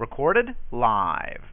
Recorded live.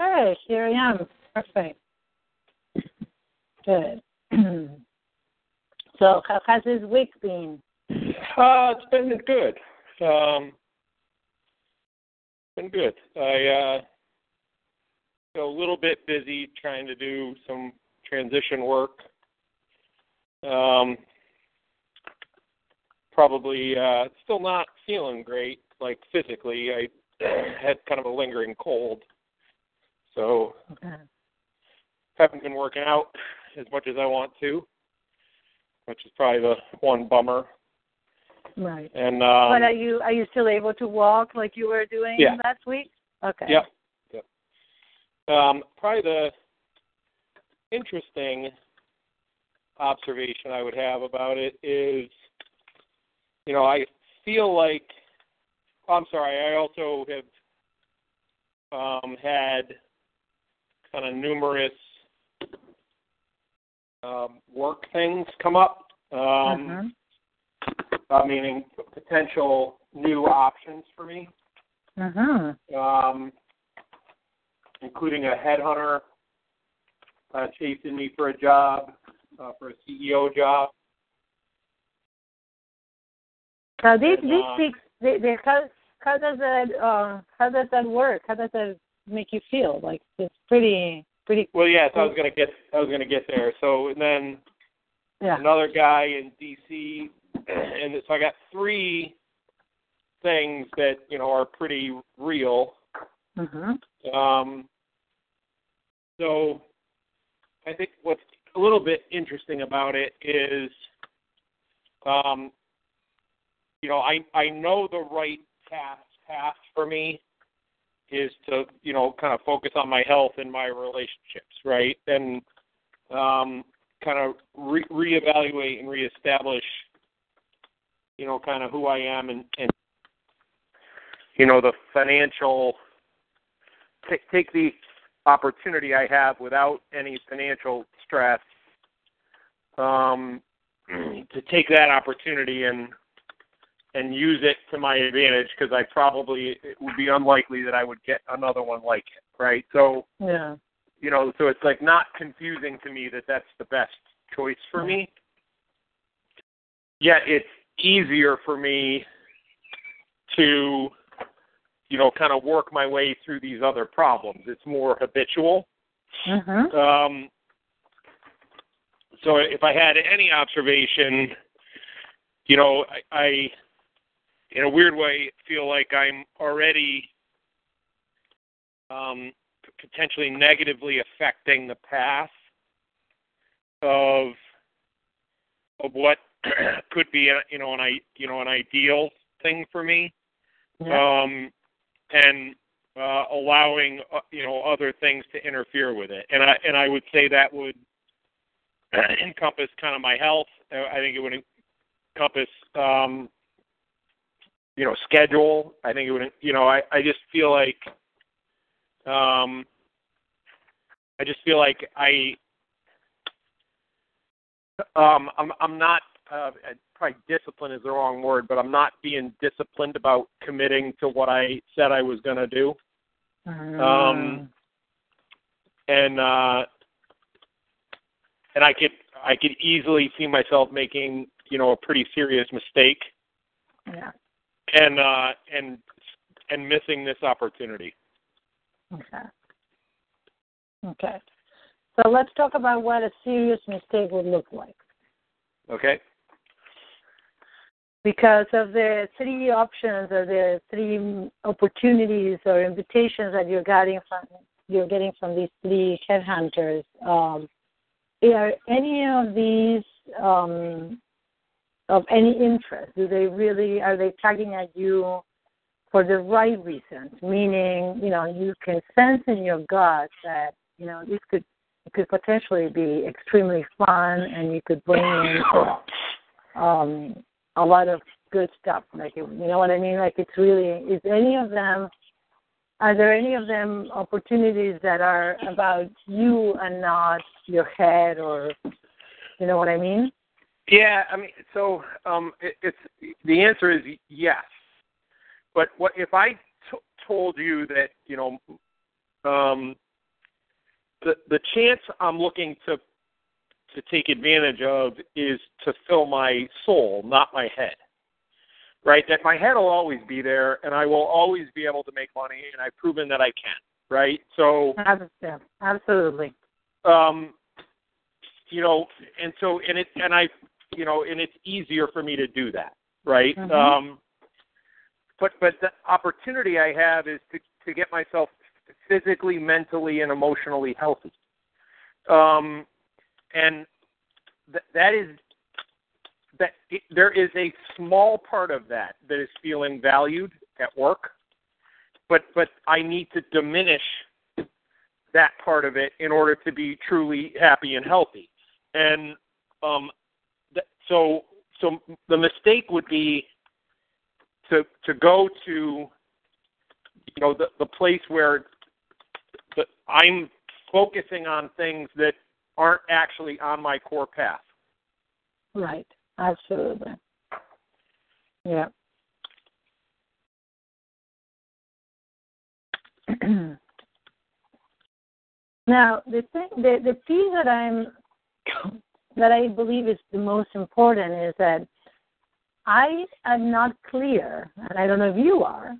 Okay, here I am. Perfect. Good. so, how has this week been? Uh, it's been good. Um, been good. I uh, feel a little bit busy trying to do some transition work. Um, probably uh, still not feeling great, like physically. I had kind of a lingering cold, so Okay. haven't been working out as much as I want to, which is probably the one bummer. Right. And um, but are you are you still able to walk like you were doing Yeah. last week? Okay. Yep. Yep. Um, probably the interesting observation I would have about it is, you know, I feel like, I'm sorry, I also have um, had kind of numerous um, work things come up, um, uh, meaning potential new options for me Mhm. um, including a headhunter uh, chasing me for a job, uh, for a CEO job. So these And, these uh, things, they, they, how how does that uh how does that work? How does that make you feel? Like it's pretty pretty. Well, yes, I was gonna get I was gonna get there. So and then Yeah. another guy in DC, and so I got three things that you know are pretty real. Mm-hmm. Um, so I think what's a little bit interesting about it is, um, you know, I I know the right path path for me is to you know kind of focus on my health and my relationships, right, and um, kind of re- reevaluate and reestablish, you know, kind of who I am and and you know the financial take take the opportunity I have without any financial stress um, to take that opportunity and and use it to my advantage because I probably it would be unlikely that I would get another one like it, right? So Yeah. you know, so it's like not confusing to me that that's the best choice for me. Yet it's easier for me to, you know, kind of work my way through these other problems. It's more habitual. Mhm. Um, so if I had any observation, you know, I, I, in a weird way, feel like I'm already um, potentially negatively affecting the path of of what could be, a, you know, an I, you know, an ideal thing for me Yeah. um, and uh, allowing uh, you know other things to interfere with it. And I and I would say that would encompass kind of my health. I think it would encompass um, you know schedule. I think it would you know I I just feel like um, I just feel like I um, I'm I'm not uh, probably discipline is the wrong word, but I'm not being disciplined about committing to what I said I was going to do. Mm. Um, and uh, and I could I could easily see myself making you know a pretty serious mistake yeah. And uh, and and missing this opportunity. Okay. Okay. So let's talk about what a serious mistake would look like. Okay. Because of the three options or the three opportunities or invitations that you're getting from you're getting from these three headhunters, um, are any of these um, of any interest? Do they really are they tugging at you for the right reasons? Meaning, you know, you can sense in your gut that you know this could it could potentially be extremely fun, and you could bring in um, a lot of good stuff. Like you know what I mean? Like it's really is any of them. Are there any of them opportunities that are about you and not your head, or you know what I mean? Yeah, I mean, so um, it, it's the answer is yes. But what if I t- told you that you know um, the the chance I'm looking to to take advantage of is to fill my soul, not my head. Right? That my head will always be there and I will always be able to make money and I've proven that I can. Right? So absolutely. um you know, and so and it and I you know, and it's easier for me to do that, right? Mhm. Um but but the opportunity I have is to to get myself physically, mentally, and emotionally healthy. Um, and th- that is that it, there is a small part of that that is feeling valued at work, but but I need to diminish that part of it in order to be truly happy and healthy. And um, so so the mistake would be to to go to you know the the place where the, I'm focusing on things that aren't actually on my core path. Right. Absolutely. Yeah. now the thing the the piece that I'm that I believe is the most important is that I am not clear, and I don't know if you are,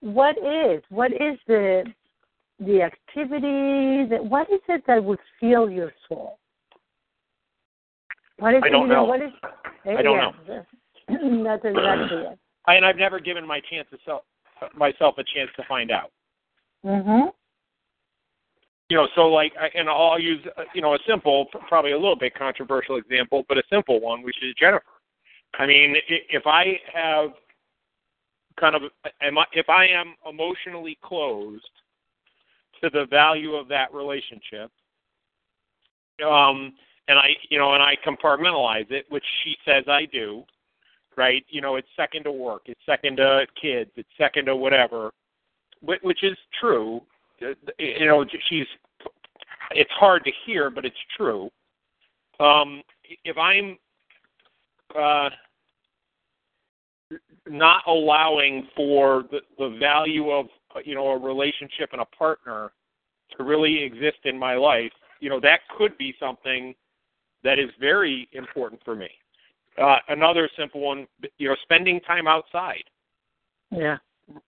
what is what is the the activity that what is it that would fill your soul? What is I don't you know, what is I don't yeah, know. That's exactly it. I, and I've never given my chance to self, myself a chance to find out. Mhm. You know, so like, and I'll use uh, you know a simple, probably a little bit controversial example, but a simple one, which is Jennifer. I mean, if I have kind of, am I, if I am emotionally closed to the value of that relationship, um, and I, you know, and I compartmentalize it, which she says I do, right? You know, it's second to work, it's second to kids, it's second to whatever, whi- which is true. You know, she's. It's hard to hear, but it's true. Um, if I'm uh, not allowing for the, the value of you know a relationship and a partner to really exist in my life, you know that could be something that is very important for me. Uh, another simple one, you know, spending time outside, Yeah.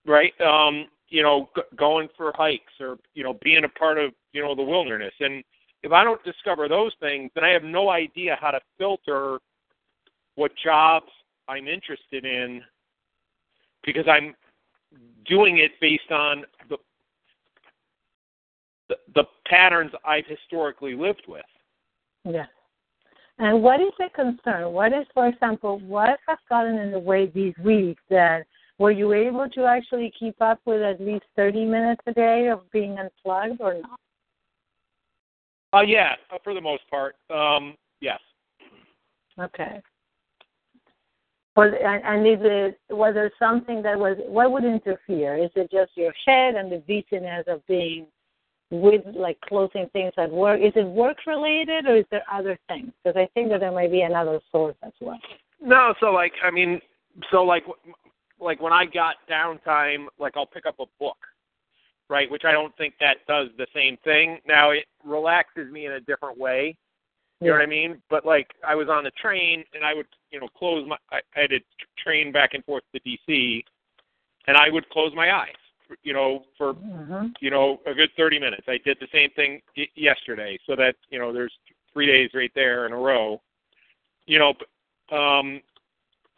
right? Um, you know, g- going for hikes or you know being a part of you know the wilderness. And if I don't discover those things, then I have no idea how to filter what jobs I'm interested in because I'm doing it based on the the, the patterns I've historically lived with. Yeah. And what is the concern? What is, for example, what has gotten in the way these weeks that were you able to actually keep up with at least 30 minutes a day of being unplugged or not? Uh, yeah, uh, for the most part, um, yes. Okay. Was, and, and is it, was there something that was, what would interfere? Is it just your head and the busyness of being with, like, closing things at work? Is it work related or is there other things? Because I think that there might be another source as well. No, so like I mean, so like like when I got downtime, like I'll pick up a book, right? Which I don't think that does the same thing. Now it relaxes me in a different way. You know what I mean? But like I was on the train and I would, you know, close my I I had to train back and forth to DC and I would close my eyes, you know, for Mm-hmm. you know, a good 30 minutes. I did the same thing y- yesterday so that, you know, there's 3 days right there in a row. You know, um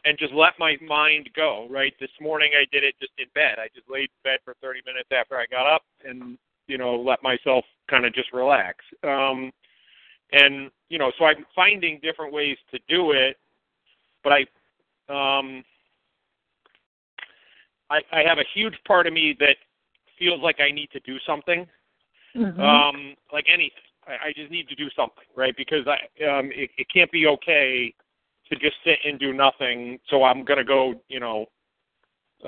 and just let my mind go, right? This morning I did it just in bed. I just laid in bed for 30 minutes after I got up and, you know, let myself kind of just relax. Um and, you know, so I'm finding different ways to do it, but I um I, I have a huge part of me that feels like I need to do something, Mm-hmm. um, like anything. I, I just need to do something, right? Because I, um, it, it can't be okay to just sit and do nothing. So I'm gonna go, you know,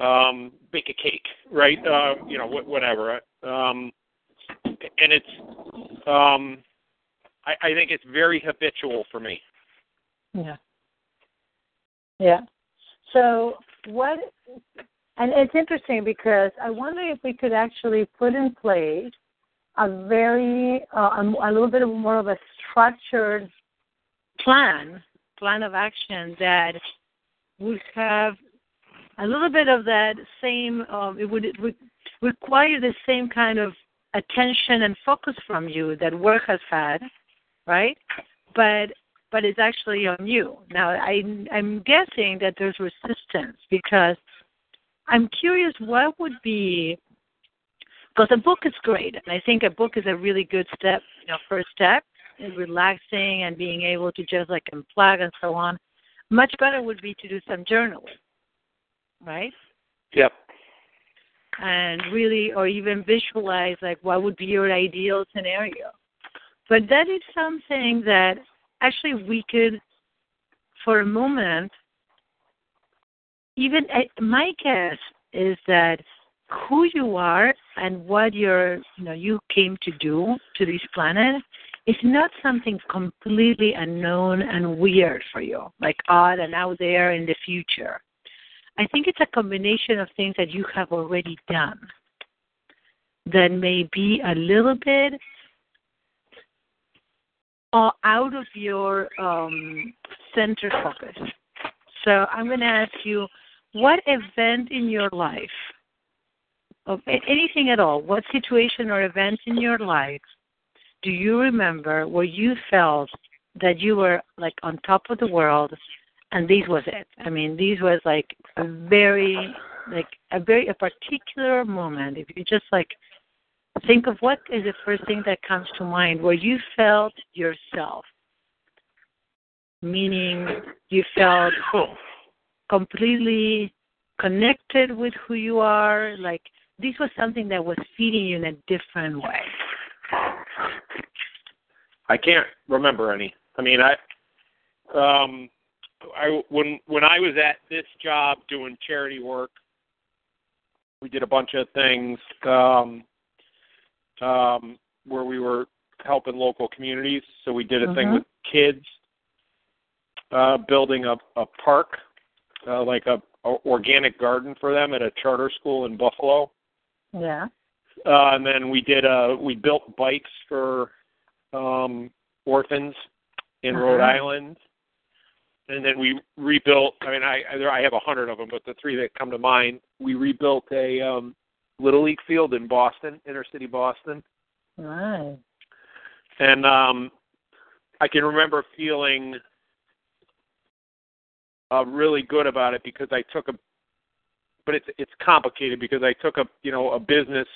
um, bake a cake, right? Uh, you know, wh- whatever. Um, and it's, um, I, I think it's very habitual for me. Yeah. Yeah. So what and it's interesting because I wonder if we could actually put in place a very uh, a, a little bit more of a structured plan plan of action that would have a little bit of that same um, it would, it would require the same kind of attention and focus from you that work has had right? But but it's actually on you. Now i i'm guessing that there's resistance because i'm curious what would be because a book is great and i think a book is a really good step you know first step in relaxing and being able to just like unplug and so on much better would be to do some journaling right Yep. and really or even visualize like what would be your ideal scenario but that is something that actually we could for a moment even eh, my guess is that who you are and what you're you know you came to do to this planet is not something completely unknown and weird for you like odd and out there in the future. I think it's a combination of things that you have already done that may be a little bit uh, out of your um, center focus. So i'm going to ask you what event in your life anything at all, what situation or event in your life do you remember where you felt that you were like on top of the world and this was it? I mean, this was like a very like a very a particular moment. If you just like think of what is the first thing that comes to mind where you felt yourself. Meaning you felt oh. completely connected with who you are, like this was something that was feeding you in a different way. I can't remember any. I mean, I um I when when I was at this job doing charity work, we did a bunch of things um um where we were helping local communities. So we did a thing Mhm. with kids uh building a a park uh like a, a organic garden for them at a charter school in Buffalo. Yeah. Uh, and then we did uh we built bikes for um orphans in Uh-huh. Rhode Island. And then we rebuilt I mean I I, there, I have a hundred of them, but the three that come to mind, we rebuilt a um little league field in Boston, inner city Boston. Right. And um I can remember feeling uh really good about it because I took a but it's it's complicated because I took a you know a business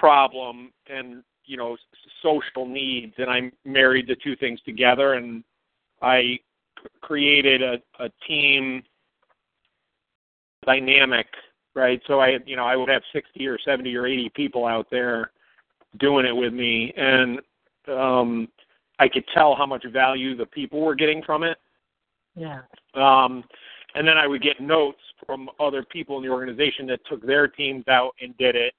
problem and you know social needs and I married the two things together and i created a a team dynamic right so I you know I would have 60 or 70 or 80 people out there doing it with me and um I could tell how much value the people were getting from it Yeah. um, and then I would get notes from other people in the organization that took their teams out and did it.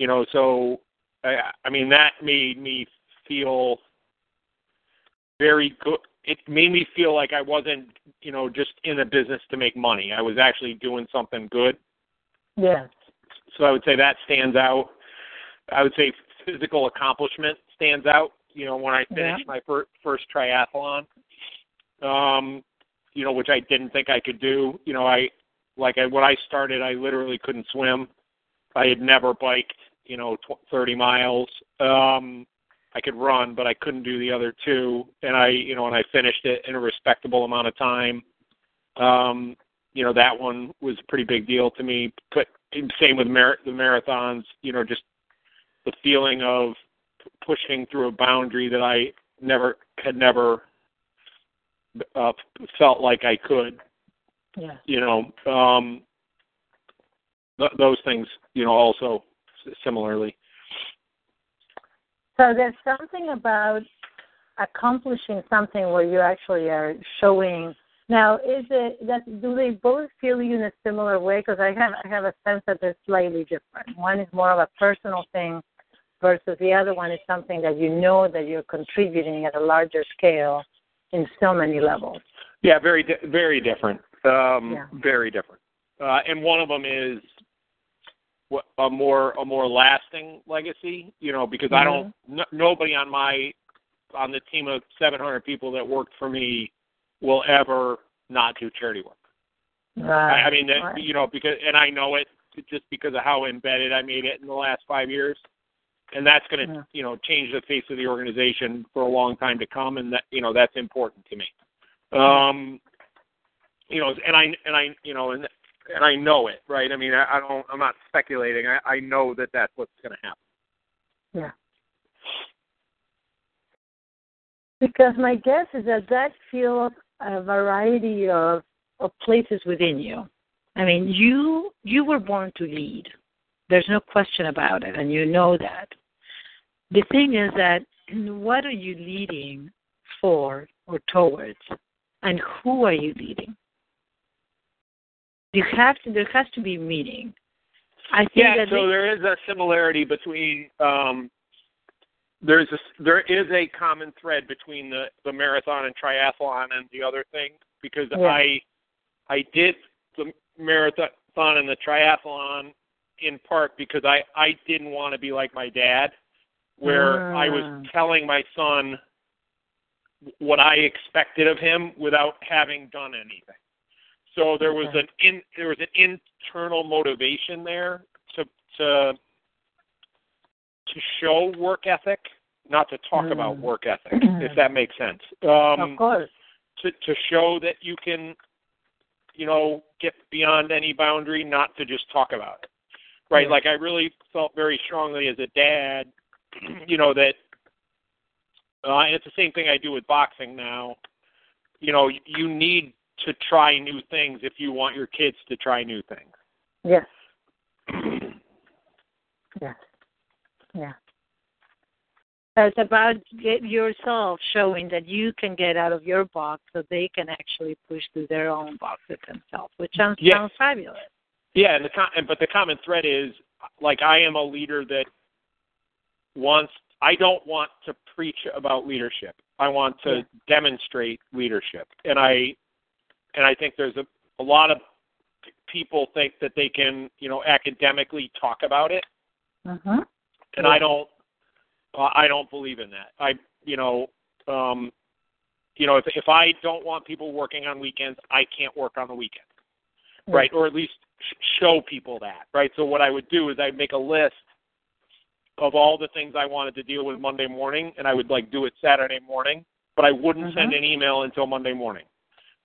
You know, so I, I mean that made me feel very good. It made me feel like I wasn't, you know, just in a business to make money. I was actually doing something good. Yeah. So I would say that stands out. I would say physical accomplishment stands out. You know, when I finished my fir- first triathlon, um, you know, which I didn't think I could do. You know, I like I when I started, I literally couldn't swim. I had never biked, you know, tw- 30 miles. Um, I could run, but I couldn't do the other two. And I, you know, and I finished it in a respectable amount of time. Um, you know, that one was a pretty big deal to me. But same with mar- the marathons. You know, just the feeling of pushing through a boundary that I never had never uh, felt like I could. Yeah. You know, um, th- those things. You know, also similarly. So there's something about accomplishing something where you actually are showing. Now, is it that do they both feel you in a similar way? Because I have I have a sense that they're slightly different. One is more of a personal thing, versus the other one is something that you know that you're contributing at a larger scale in so many levels. Yeah, very di- very different. Um, Yeah. Very different. Uh, and one of them is a more a more lasting legacy. You know, because I don't mm-hmm. n- nobody on my on the team of 700 people that worked for me will ever not do charity work. Right. I, I mean, that, right. you know, because and I know it just because of how embedded I made it in the last five years, and that's going to Yeah. you know change the face of the organization for a long time to come, and that you know that's important to me. Mm-hmm. Um, you know, and I and I you know and and I know it, right? I mean, I, I don't, I'm not speculating. I, I know that that's what's going to happen. Yeah. Because my guess is that that fills a variety of, of places within you. I mean, you you were born to lead. There's no question about it, and you know that. The thing is that what are you leading for or towards, and who are you leading? You have to. There has to be meaning. I think Yeah, that so the- there is a similarity between um, there's a there is a common thread between the the marathon and triathlon and the other thing because Yeah. I I did the marathon and the triathlon in part because I I didn't want to be like my dad where I was Ah. telling my son what I expected of him without having done anything. So there was an in there was an internal motivation there to to to show work ethic, not to talk Mm. about work ethic, if that makes sense. Um, of course. to to show that you can, you know, get beyond any boundary, not to just talk about it. Right? Like I really felt very strongly as a dad, you know, that uh, and it's the same thing I do with boxing now. You know, you need to try new things if you want your kids to try new things. Yes. Yes. Yeah. It's about get yourself showing that you can get out of your box so they can actually push through their own boxes themselves, which sounds, Yeah. sounds fabulous. Yeah, and the com- but the common thread is like I am a leader that wants I don't want to preach about leadership. I want to Yeah. demonstrate leadership. And I and I think there's a a lot of people think that they can, you know, academically talk about it Mm-hmm. and I don't uh, I don't believe in that. I you know, um you know, if if I don't want people working on weekends, I can't work on the weekend right? Or at least sh- show people that, right? So what I would do is I'd make a list of all the things I wanted to deal with Monday morning, and I would like do it Saturday morning, but I wouldn't send Mhm. an email until Monday morning.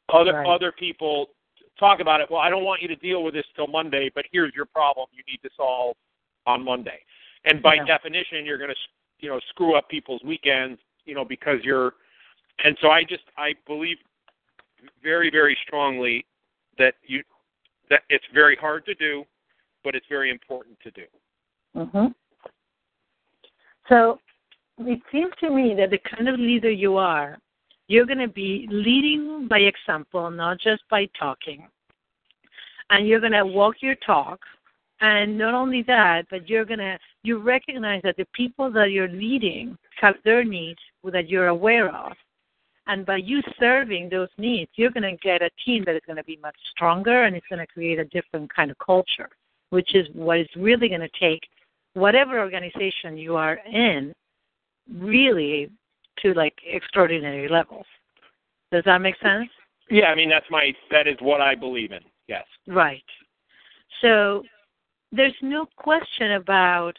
Other Right. other people talk about it. Well, I don't want you to deal with this till Monday, but here's your problem you need to solve on Monday. And by Yeah. definition, you're going to you know screw up people's weekends, you know, because you're. And so I just I believe very very strongly that you that it's very hard to do, but it's very important to do. Mm-hmm. So it seems to me that the kind of leader you are, you're going to be leading by example, not just by talking. And you're going to walk your talk. And not only that, but you're going to, you recognize that the people that you're leading have their needs that you're aware of. And by you serving those needs, you're going to get a team that is going to be much stronger and it's going to create a different kind of culture, which is what is really going to take whatever organization you are in really to like extraordinary levels. Does that make sense? Yeah, I mean that's my that is what I believe in. Yes. Right. So there's no question about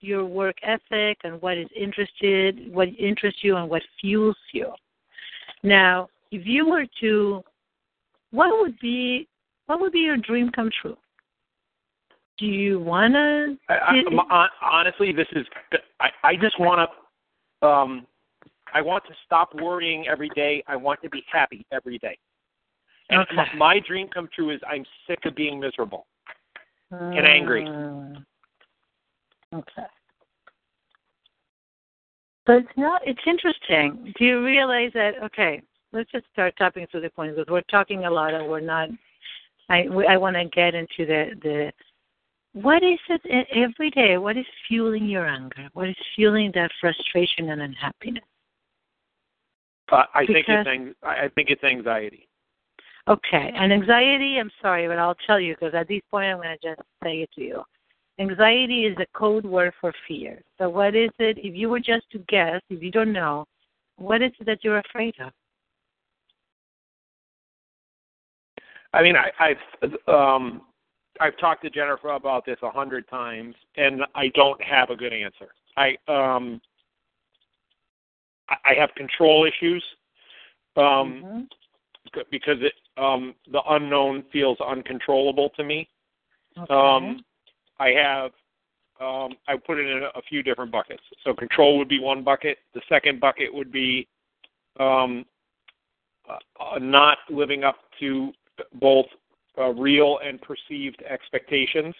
your work ethic and what is interested, what interests you, and what fuels you. Now, if you were to, what would be what would be your dream come true? Do you wanna? I, I, m- hon- honestly, this is I, I just want to um I want to stop worrying every day. I want to be happy every day. And Okay. my, my dream come true is I'm sick of being miserable. and angry. Mm. Okay. So it's not. It's interesting. Do you realize that? Okay, let's just start tapping through the points because we're talking a lot and we're not. I we- I want to get into the the. What is it every day? What is fueling your anger? What is fueling that frustration and unhappiness? Uh, I think it's ang- I I think it's anxiety. Okay, and anxiety, I'm sorry, but I'll tell you because at this point I'm going to just say it to you. Anxiety is a code word for fear. So, what is it? If you were just to guess, if you don't know, what is it that you're afraid of? I mean, I, I've um, I've talked to Jennifer about this a hundred times, and I don't have a good answer. I um, I have control issues um, mm-hmm. because it um, the unknown feels uncontrollable to me. Okay. Um, I have um, I put it in a, few different buckets. So control would be one bucket. The second bucket would be um, uh, not living up to both uh, real and perceived expectations.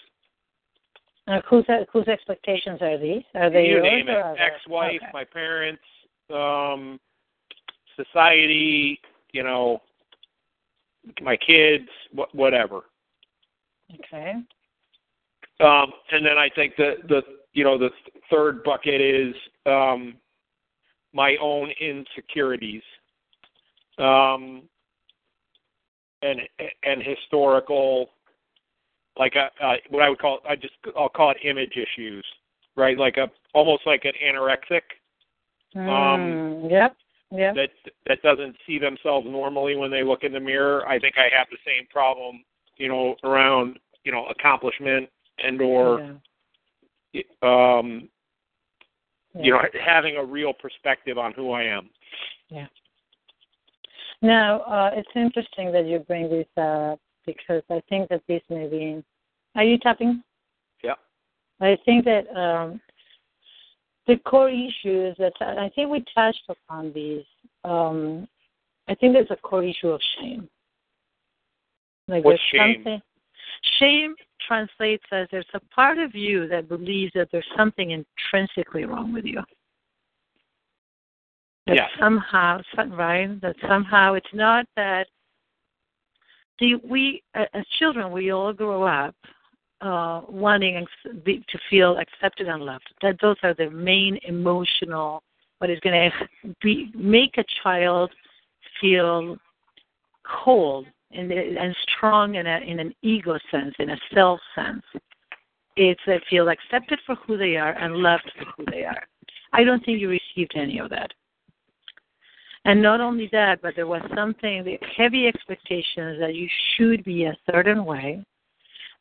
Uh, whose whose expectations are these? Are they you yours name it? Ex-wife, Okay. my parents, um, society, you know, my kids, wh- whatever. Okay. Um, and then I think the the you know the third bucket is um, my own insecurities, um, and and historical, like a, uh, what I would call I just I'll call it image issues, right? Like a almost like an anorexic Um, Mm, yep. Yep. that that doesn't see themselves normally when they look in the mirror. I think I have the same problem, you know, around you know accomplishment and or yeah. um, Yeah. you know having a real perspective on who I am. Yeah. Now, uh, it's interesting that you bring this up because I think that this may be. Are you tapping? Yeah. I think that um, the core issue is that I think we touched upon these. Um, I think there's a core issue of shame. Like What's there's shame? something. Shame translates as there's a part of you that believes that there's something intrinsically wrong with you. That Yes. somehow, right? That somehow it's not that. See, we as children, we all grow up uh, wanting to feel accepted and loved. That those are the main emotional. What is going to make a child feel cold and and strong in a in an ego sense, in a self sense. It's they feel accepted for who they are and loved for who they are. I don't think you received any of that. And not only that, but there was something, the heavy expectations that you should be a certain way,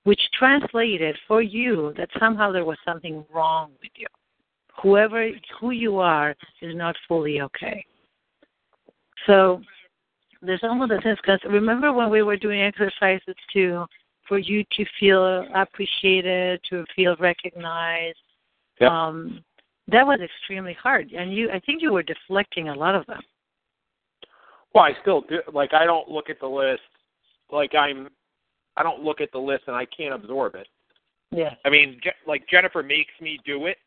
which translated for you that somehow there was something wrong with you. Whoever, who you are is not fully okay. So there's almost a sense, because remember when we were doing exercises to, for you to feel appreciated, to feel recognized, Yep. um, that was extremely hard. And you, I think you were deflecting a lot of them. Well, I still do. Like I don't look at the list like I'm. I don't look at the list and I can't absorb it. Yeah. I mean, like Jennifer makes me do it.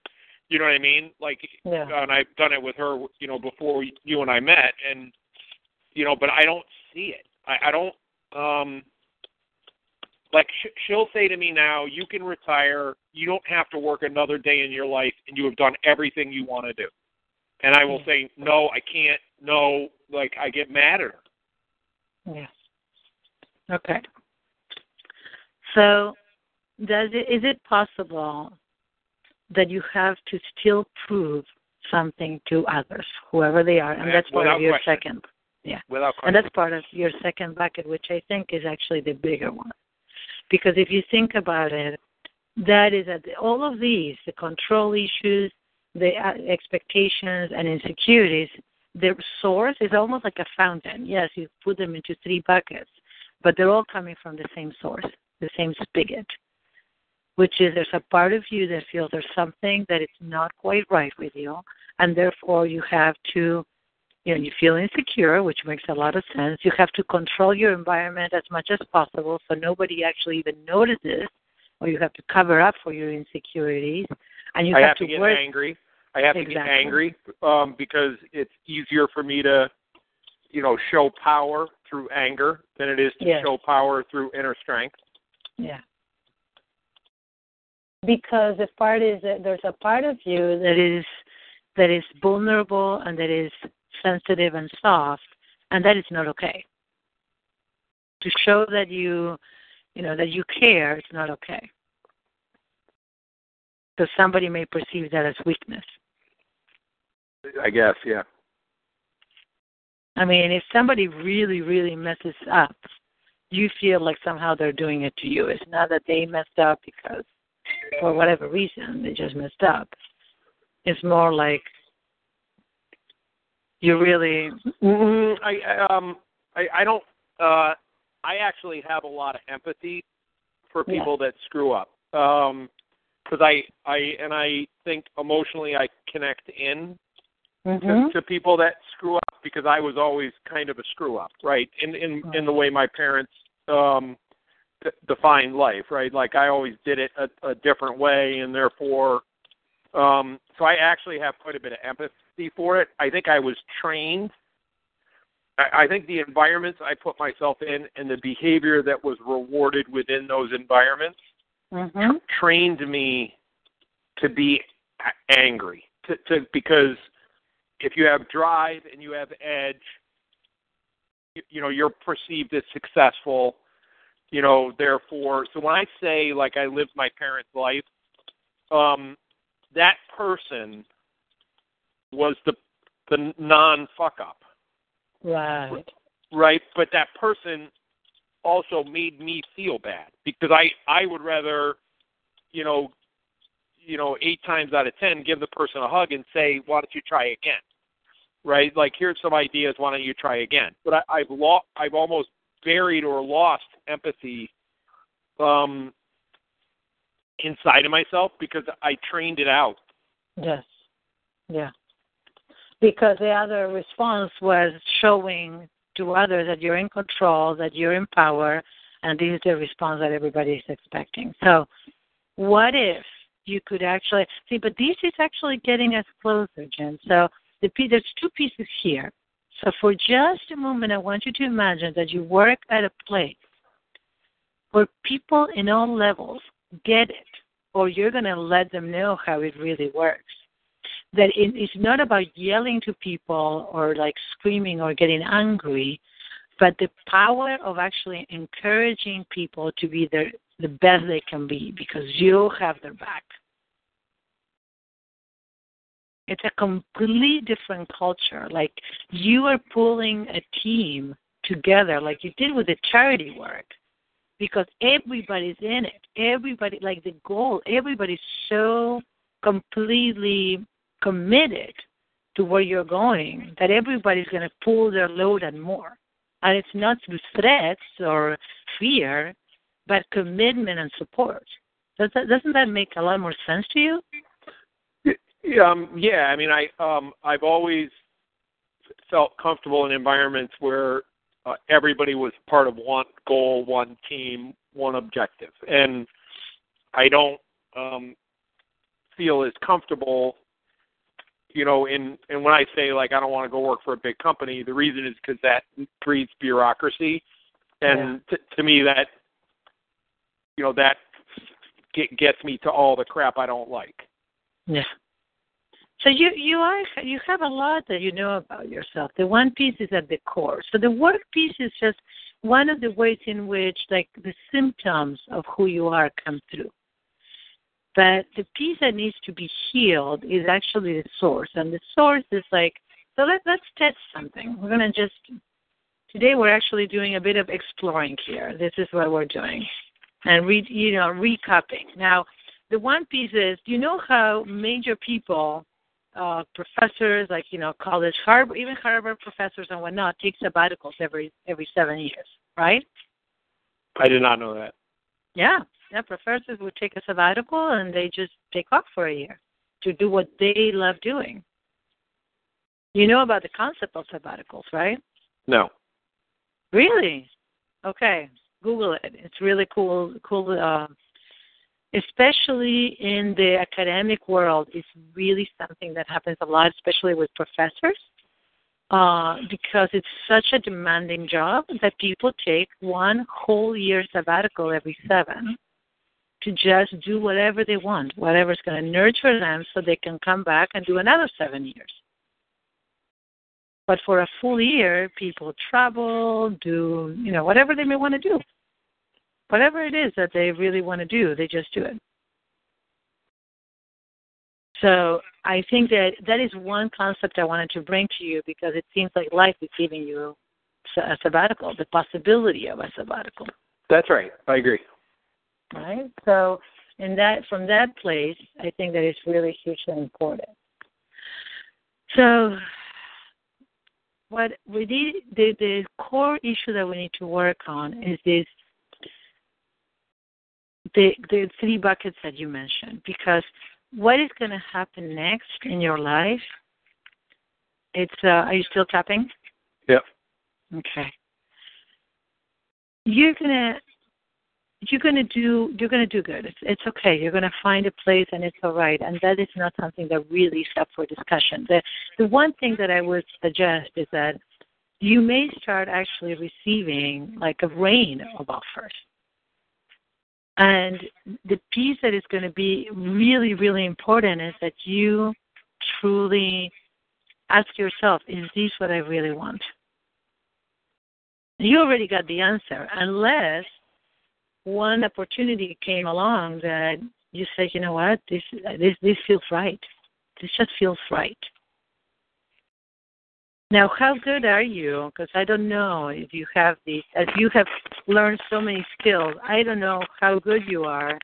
You know what I mean? Like, Yeah. and I've done it with her. You know, before you and I met, and you know, but I don't see it. I, I don't. um Like sh- she'll say to me now, "You can retire. You don't have to work another day in your life, and you have done everything you want to do." And I will Yeah. say, "No, I can't. No." Like I get mad at her. Yeah. Okay. So, does it is it possible that you have to still prove something to others, whoever they are, and that's part without of your question. second, Without question. and that's part of your second bucket, which I think is actually the bigger one, because if you think about it, that is that all of these, the control issues, the uh, expectations and insecurities, their source is almost like a fountain. Yes, you put them into three buckets, but they're all coming from the same source, the same spigot, which is there's a part of you that feels there's something that is not quite right with you, and therefore you have to, you know, you feel insecure, which makes a lot of sense. You have to control your environment as much as possible so nobody actually even notices, or you have to cover up for your insecurities, and you I have, have to get work. angry. I have to get angry um, because it's easier for me to, you know, show power through anger than it is to Yes. show power through inner strength. Yeah. Because the part is that there's a part of you that is that is vulnerable and that is sensitive and soft, and that is not okay. To show that you, you know, that you care, it's not okay. So somebody may perceive that as weakness. I guess, yeah. I mean, if somebody really, really messes up, you feel like somehow they're doing it to you. It's not that they messed up because, for whatever reason, they just messed up. It's more like you really. Mm, I um I I don't uh I actually have a lot of empathy for people yeah. that screw up. Um because I I and I think emotionally I connect in mm-hmm. to, to people that screw up because I was always kind of a screw up, right? In in in the way my parents um d- defined life, right? Like I always did it a, a different way, and therefore, um so I actually have quite a bit of empathy for it. I think I was trained. I, I think the environments I put myself in and the behavior that was rewarded within those environments mm-hmm. trained me to be angry to, to because if you have drive and you have edge you, know you're perceived as successful you know therefore so when i say like i lived my parents life um that person was the the non fuck up right. Right but that person also made me feel bad because I I would rather, you know, you know, eight times out of ten give the person a hug and say, why don't you try again, right? Like here's some ideas, why don't you try again? But I, I've lost, I've almost buried or lost empathy, um, inside of myself because I trained it out. Yes. Yeah. Because the other response was showing to others that you're in control, that you're in power, and this is the response that everybody is expecting. So, what if you could actually see? But this is actually getting us closer, Jen. So, the there's two pieces here. So, for just a moment, I want you to imagine that you work at a place where people in all levels get it, or you're going to let them know how it really works that it, it's not about yelling to people or like screaming or getting angry, but the power of actually encouraging people to be their, the best they can be because you have their back. It's a completely different culture. Like you are pulling a team together, like you did with the charity work, because everybody's in it. Everybody, like the goal, everybody's so completely committed to where you're going that everybody's going to pull their load and more. And it's not through threats or fear, but commitment and support. Does that, doesn't that make a lot more sense to you? Yeah, um, yeah. I mean, I um, I've always felt comfortable in environments where uh, everybody was part of one goal, one team, one objective, and I don't um, feel as comfortable you know, in and when I say like I don't want to go work for a big company, the reason is because that breeds bureaucracy, and yeah. t- to me that, you know, that get, gets me to all the crap I don't like. Yeah. So you you are you have a lot that you know about yourself. The one piece is at the core. So the work piece is just one of the ways in which like the symptoms of who you are come through. But the piece that needs to be healed is actually the source. And the source is like, so let, let's test something. We're to just, today we're actually doing a bit of exploring here. This is what we're doing. And, re, you know, recapping. Now, the one piece is, you know how major people, uh, professors like, you know, college, Harvard, even Harvard professors and whatnot, take sabbaticals every every seven years, right? I did not know that. Yeah, yeah, professors would take a sabbatical and they just take off for a year to do what they love doing. You know about the concept of sabbaticals, right? No. Really? Okay, Google it. It's really cool. Cool. Uh, especially in the academic world, is really something that happens a lot, especially with professors, uh, because it's such a demanding job that people take one whole year sabbatical every seven to just do whatever they want, whatever's going to nurture them so they can come back and do another seven years. But for a full year, people travel, do, you know, whatever they may want to do. Whatever it is that they really want to do, they just do it. So I think that that is one concept I wanted to bring to you because it seems like life is giving you a sabbatical, the possibility of a sabbatical. That's right. I agree. Right. So, in that from that place, I think that is really hugely important. So, what we need the the core issue that we need to work on is this the the three buckets that you mentioned because what is going to happen next in your life it's uh are you still tapping? Yep okay. You're going to you're going to do you're going to do good. It's it's okay. You're going to find a place and it's all right and that is not something that really is up for discussion. The the one thing that i would suggest is that you may start actually receiving like a rain of offers and the piece that is going to be really, really important is that you truly ask yourself, is this what I really want? You already got the answer, unless one opportunity came along that you say, you know what, this this this feels right. This just feels right. Now, how good are you? Because I don't know if you have these, as you have learned so many skills, I don't know how good you are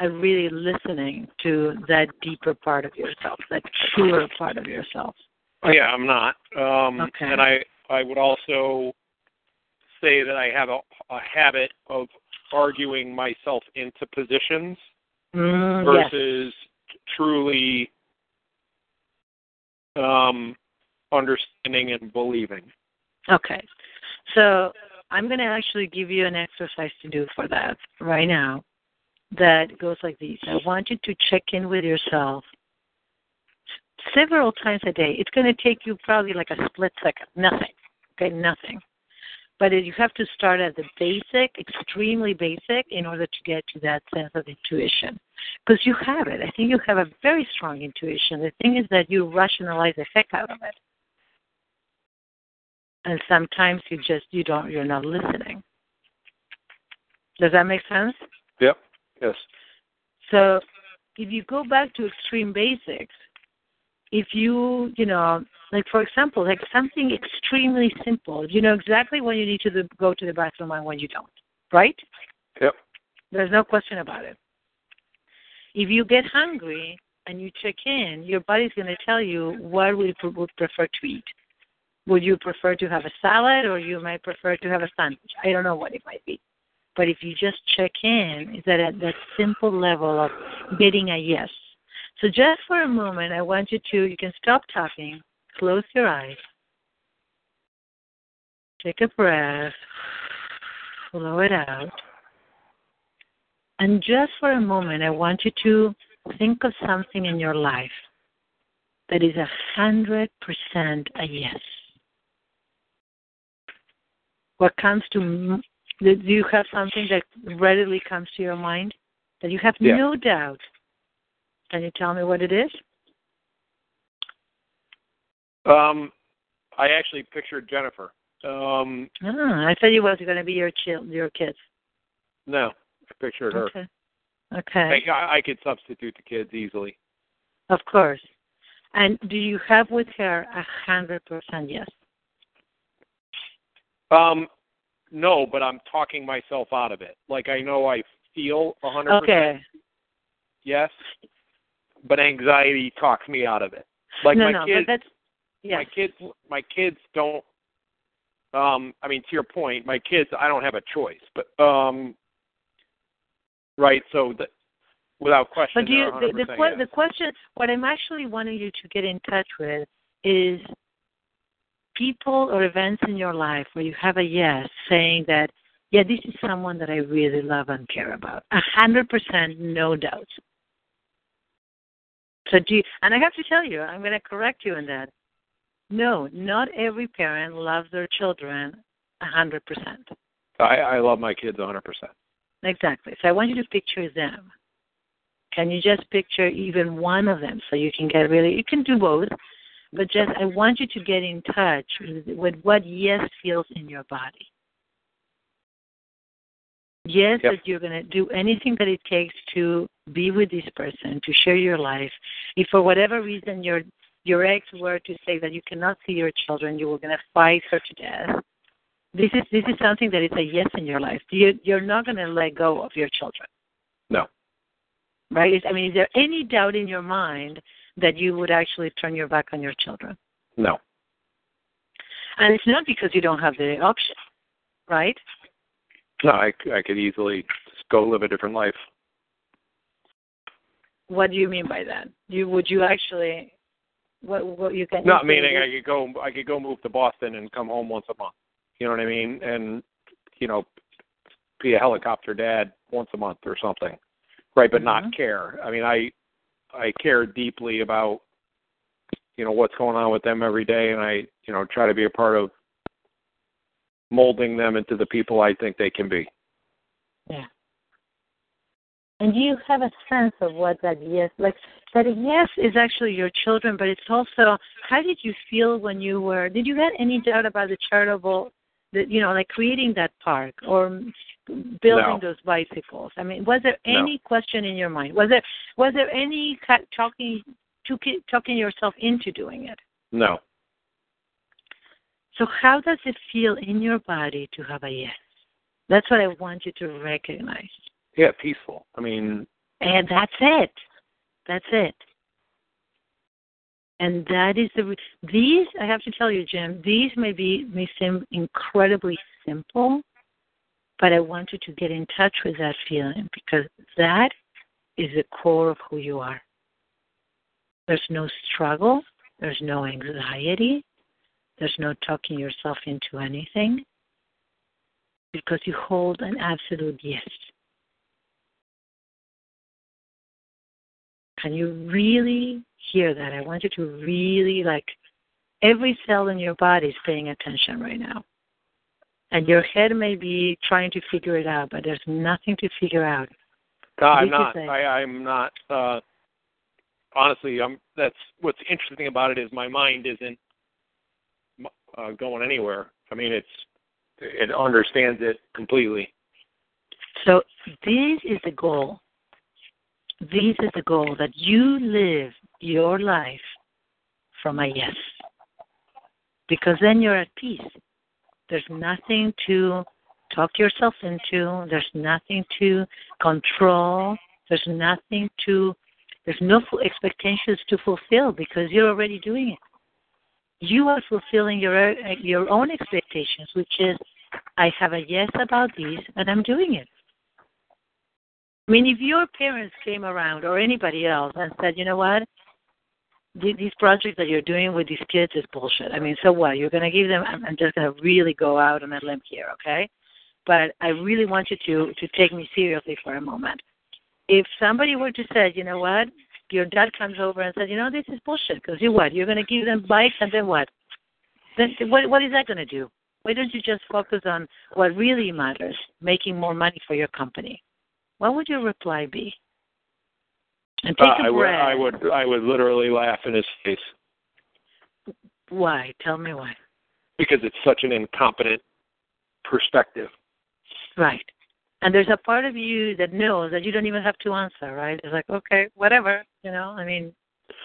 at really listening to that deeper part of yourself, that truer part of yourself. Oh, yeah, I'm not. Um, okay. And I, I would also say that I have a, a habit of arguing myself into positions mm, versus yes. truly um, understanding and believing. Okay. So I'm going to actually give you an exercise to do for that right now that goes like this. I want you to check in with yourself several times a day. It's going to take you probably like a split second. Nothing. Okay, nothing. But you have to start at the basic, extremely basic, in order to get to that sense of intuition. Because you have it. I think you have a very strong intuition. The thing is that you rationalize the heck out of it and sometimes you just you don't you're not listening. Does that make sense? Yep. Yes. So if you go back to extreme basics if you you know like for example like something extremely simple you know exactly when you need to the, go to the bathroom and when you don't right? Yep. There's no question about it. If you get hungry and you check in your body's going to tell you what we would prefer to eat would you prefer to have a salad or you might prefer to have a sandwich? I don't know what it might be. But if you just check in, is that at that simple level of getting a yes. So just for a moment, I want you to, you can stop talking, close your eyes, take a breath, blow it out. And just for a moment, I want you to think of something in your life that is a hundred percent a yes what comes to do you have something that readily comes to your mind that you have yeah. no doubt can you tell me what it is? Um i actually pictured jennifer. Um ah, i thought it was going to be your child your kids. No i pictured her. Okay. Okay. I, I could substitute the kids easily. Of course. And do you have with her a hundred percent yes um, no, but I'm talking myself out of it. Like I know I feel a hundred Okay. Yes, but anxiety talks me out of it. Like no, my no, kids, but that's yes. my kids, my kids don't. Um, I mean, to your point, my kids, I don't have a choice, but um, right. So that, without question, But do you, the, the, yes. the question, what I'm actually wanting you to get in touch with is people or events in your life where you have a yes saying that, yeah, this is someone that I really love and care about. A hundred percent, no doubt. So do you, and I have to tell you, I'm going to correct you in that. No, not every parent loves their children a hundred percent. I, I love my kids a hundred percent. Exactly. So I want you to picture them. Can you just picture even one of them so you can get really, you can do both, but just I want you to get in touch with, what yes feels in your body. Yes, Yep. that you're going to do anything that it takes to be with this person, to share your life. If for whatever reason your your ex were to say that you cannot see your children, you were going to fight her to death. This is this is something that is a yes in your life. You you're not going to let go of your children. No. Right? I mean, is there any doubt in your mind that you would actually turn your back on your children? No. And it's not because you don't have the option, right? No, I, I could easily just go live a different life. What do you mean by that? You would you actually what what you can Not meaning I could go I could go move to Boston and come home once a month. You know what I mean? And you know, be a helicopter dad once a month or something. Right, but not Mhm. care. I mean I I care deeply about you know what's going on with them every day and I, you know, try to be a part of molding them into the people I think they can be. Yeah. And do you have a sense of what that yes, like that yes is actually your children, but it's also how did you feel when you were? Did you have any doubt about the charitable, you know, like creating that park or building No. those bicycles? I mean, was there No. any question in your mind? Was there was there any talking to talking yourself into doing it? No. So how does it feel in your body to have a yes? That's what I want you to recognize. Yeah, peaceful. I mean, And that's it. That's it. And that is the these. I have to tell you, Jim. These may be may seem incredibly simple, but I want you to get in touch with that feeling because that is the core of who you are. There's no struggle. There's no anxiety. There's no talking yourself into anything because you hold an absolute yes. Can you really hear that? I want you to really like every cell in your body is paying attention right now. And your head may be trying to figure it out, but there's nothing to figure out. No, I'm not. I, I'm not. Uh, honestly, I'm. That's what's interesting about it is my mind isn't uh, going anywhere. I mean, it's it understands it completely. So this is the goal. This is the goal that you live your life from a yes. Because then you're at peace. There's nothing to talk yourself into. There's nothing to control. There's nothing to, there's no expectations to fulfill because you're already doing it. You are fulfilling your your own expectations, which is, I have a yes about this and I'm doing it. I mean, if your parents came around or anybody else and said, you know what, these projects that you're doing with these kids is bullshit. I mean, so what? You're going to give them, I'm, just going to really go out on a limb here, okay? But I really want you to, to take me seriously for a moment. If somebody were to say, you know what, your dad comes over and says, you know, this is bullshit, because you what? You're going to give them bikes and then what? Then what, what is that going to do? Why don't you just focus on what really matters, making more money for your company? What would your reply be? And take Uh, a I would. breath. I would. I would literally laugh in his face Why? Tell me why. because it's such an incompetent perspective. Right. And there's a part of you that knows that you don't even have to answer, right? It's like, okay, whatever, you know. I mean,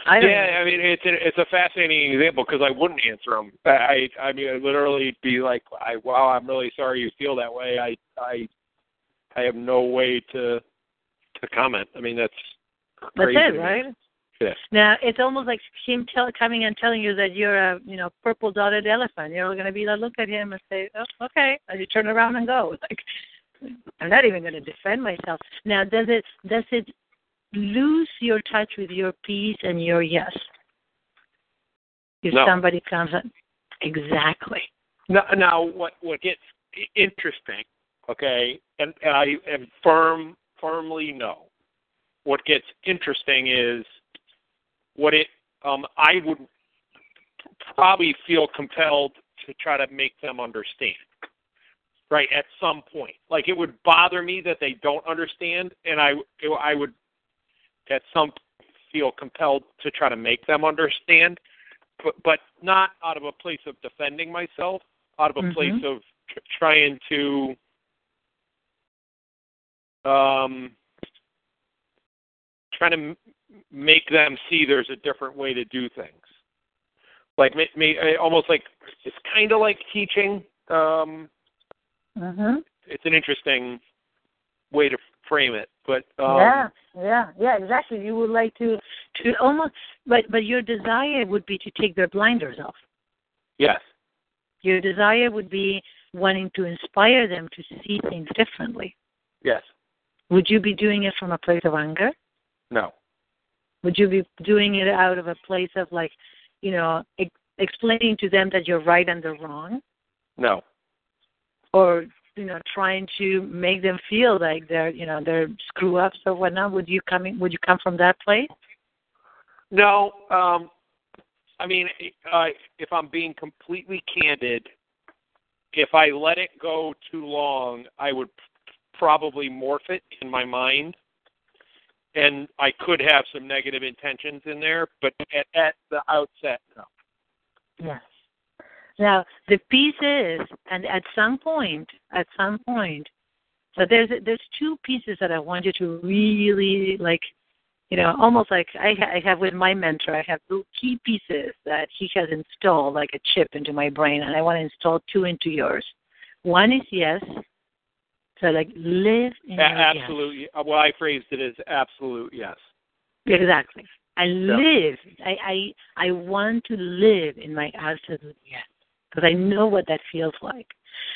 I don't. Yeah, I mean it's a, it's a fascinating example because I wouldn't answer him. I I mean I'd literally be like, I wow, I'm really sorry you feel that way. I I I have no way to to comment. I mean that's That's crazy it, right? Yeah. Now it's almost like him tell, coming and telling you that you're a, you know, purple dotted elephant. You're going to be like, look at him and say, oh, okay, and you turn around and go. Like, I'm not even going to defend myself. Now, does it does it lose your touch with your peace and your yes? If No. somebody comes and exactly. Now, now what what gets interesting, okay, and, and I am firm firmly no. What gets interesting is what it um I would probably feel compelled to try to make them understand. Right at some point, like it would bother me that they don't understand, and I I would at some feel compelled to try to make them understand, but but not out of a place of defending myself, out of a Mhm. place of tr- trying to um, trying to m- make them see there's a different way to do things. Like me, me almost like it's kind of like teaching. Um, hmm it's an interesting way to frame it, but um, yeah, yeah, yeah, exactly. You would like to To almost, but but your desire would be to take their blinders off. yes, Your desire would be wanting to inspire them to see things differently. yes, Would you be doing it from a place of anger? no, Would you be doing it out of a place of like, you know, ex- explaining to them that you're right and they're wrong, no, or you know, trying to make them feel like they're, you know, they're screw ups or whatnot? Would you come? Would you come from that place? no. Um, I mean, uh, if I'm being completely candid, if I let it go too long, I would probably morph it in my mind, and I could have some negative intentions in there. But at, at the outset, no. Yes. Now the piece is, and at some point, at some point, so there's there's two pieces that I want you to really like, you know, almost like I, I have with my mentor. I have little key pieces that he has installed like a chip into my brain, and I want to install two into yours. One is yes. So like live in A- your yes. Uh, well, I phrased it as absolute yes. Exactly. I live. I, I I want to live in my absolute yes because I know what that feels like.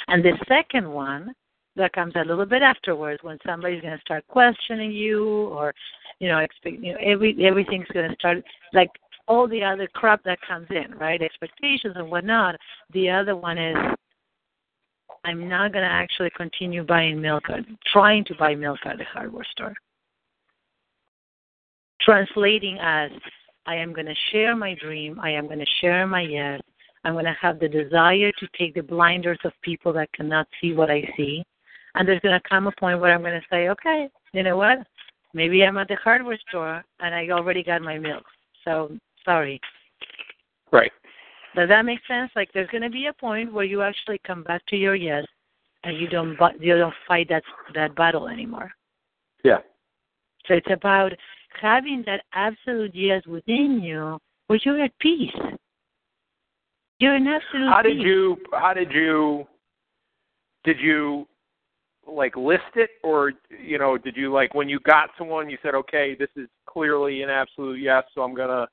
And the second one that comes a little bit afterwards when somebody's going to start questioning you or you know expect you know every everything's going to start like all the other crap that comes in right expectations and whatnot the other one is i'm not going to actually continue buying milk trying to buy milk at the hardware store translating as I am going to share my dream, I am going to share my yes, I'm going to have the desire to take the blinders of people that cannot see what I see. And there's going to come a point where I'm going to say, okay, you know what? Maybe I'm at the hardware store and I already got my milk. So sorry. Right. Does that make sense? Like there's going to be a point where you actually come back to your yes and you don't you don't fight that that battle anymore. Yeah. So it's about having that absolute yes within you where you're at peace. You're an absolute How did peace. you? How did you? Did you like list it, or you know, did you like when you got to one, you said, okay, this is clearly an absolute yes, so I'm gonna,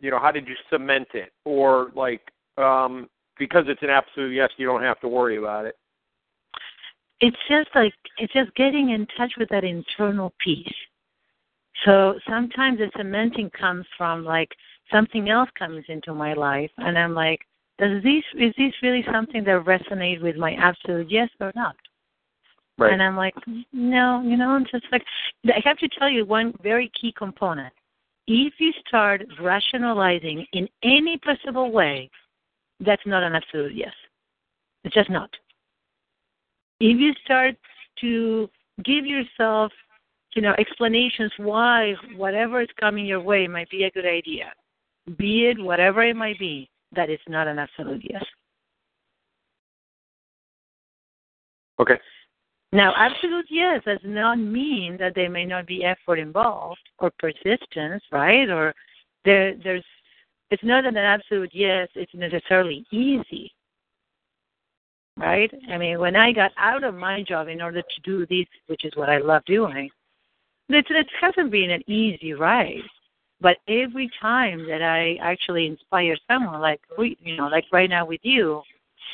you know, how did you cement it, or like um because it's an absolute yes, you don't have to worry about it. it's just like it's just getting in touch with that internal peace. So sometimes the cementing comes from like something else comes into my life and I'm like, does this is this really something that resonates with my absolute yes or not? Right. And I'm like, no, you know, I'm just like I have to tell you one very key component. If you start rationalizing in any possible way, that's not an absolute yes. It's just not if you start to give yourself you know explanations why whatever is coming your way might be a good idea be it whatever it might be that is not an absolute yes Okay. Now absolute yes does not mean that there may not be effort involved or persistence right or there there's it's not that an absolute yes it's necessarily easy right? I mean, when I got out of my job in order to do this, which is what I love doing, it, it hasn't been an easy ride. But every time that I actually inspire someone, like we, you know, like right now with you,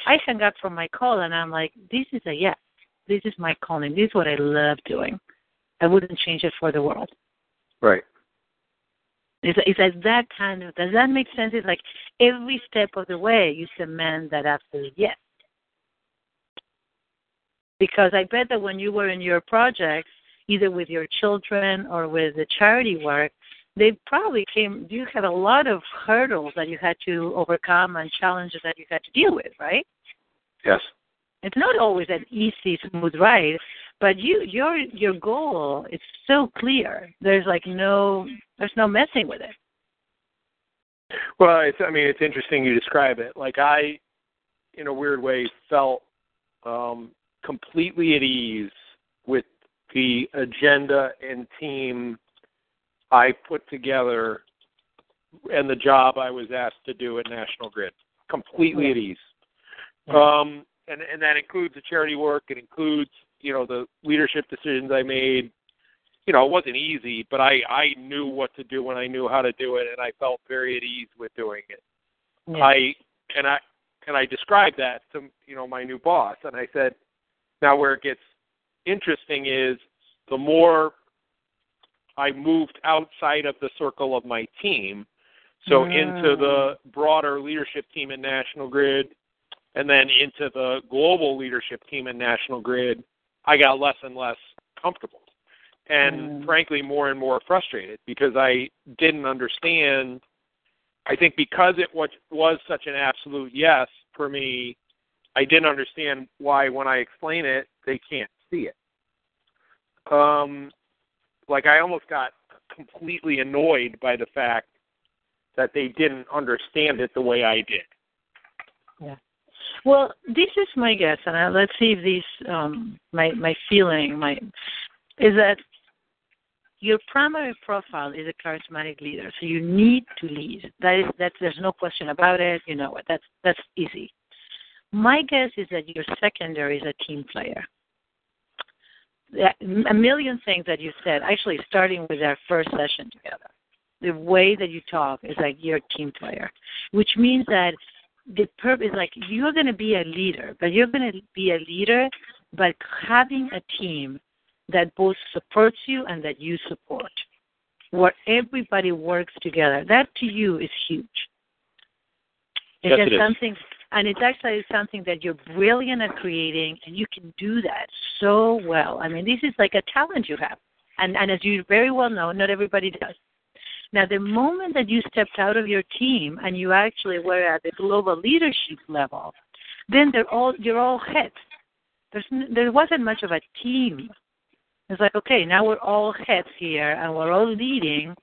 I hang up from my call and I'm like, this is a yes. This is my calling. This is what I love doing. I wouldn't change it for the world. Right. It's, it's like that kind of. Does that make sense? It's like every step of the way you cement that absolute yes because I bet that when you were in your projects, either with your children or with the charity work, they probably came. You had a lot of hurdles that you had to overcome and challenges that you had to deal with, right? Yes. It's not always an easy, smooth ride, but you, your, your goal is so clear. There's like no, there's no messing with it. Well, it's. I mean, it's interesting you describe it. Like I, in a weird way, felt um completely at ease with the agenda and team I put together and the job I was asked to do at National Grid. Completely at ease. Um, and and that includes the charity work. It includes you know the leadership decisions I made. You know, it wasn't easy, but I I knew what to do when I knew how to do it, and I felt very at ease with doing it. Yeah. I and I and I described that to you know my new boss, and I said, now where it gets interesting is the more I moved outside of the circle of my team, so into the mm. broader leadership team at National Grid, and then into the global leadership team at National Grid, I got less and less comfortable, and frankly more and more frustrated because I didn't understand. I think because it was was such an absolute yes for me, I didn't understand why when I explain it they can't see it. Um, like I almost got completely annoyed by the fact that they didn't understand it the way I did. Well, this is my guess, and uh, let's see if this um, my my feeling my is that your primary profile is a charismatic leader, so you need to lead. That is that there's no question about it. You know what? That's that's easy. My guess is that your secondary is a team player. A million things that you said, actually starting with our first session together. The way that you talk is like you're a team player, which means that the purpose is like you're going to be a leader, but you're going to be a leader by having a team that both supports you and that you support, where everybody works together. That to you is huge. It's Yes, it is. something, and it's actually something that you're brilliant at creating, and you can do that so well. I mean, this is like a talent you have, and and as you very well know, not everybody does. Now, the moment that you stepped out of your team and you actually were at the global leadership level, then they're all you're all heads. There's n- there wasn't much of a team. It's like okay, now we're all heads here and we're all leading,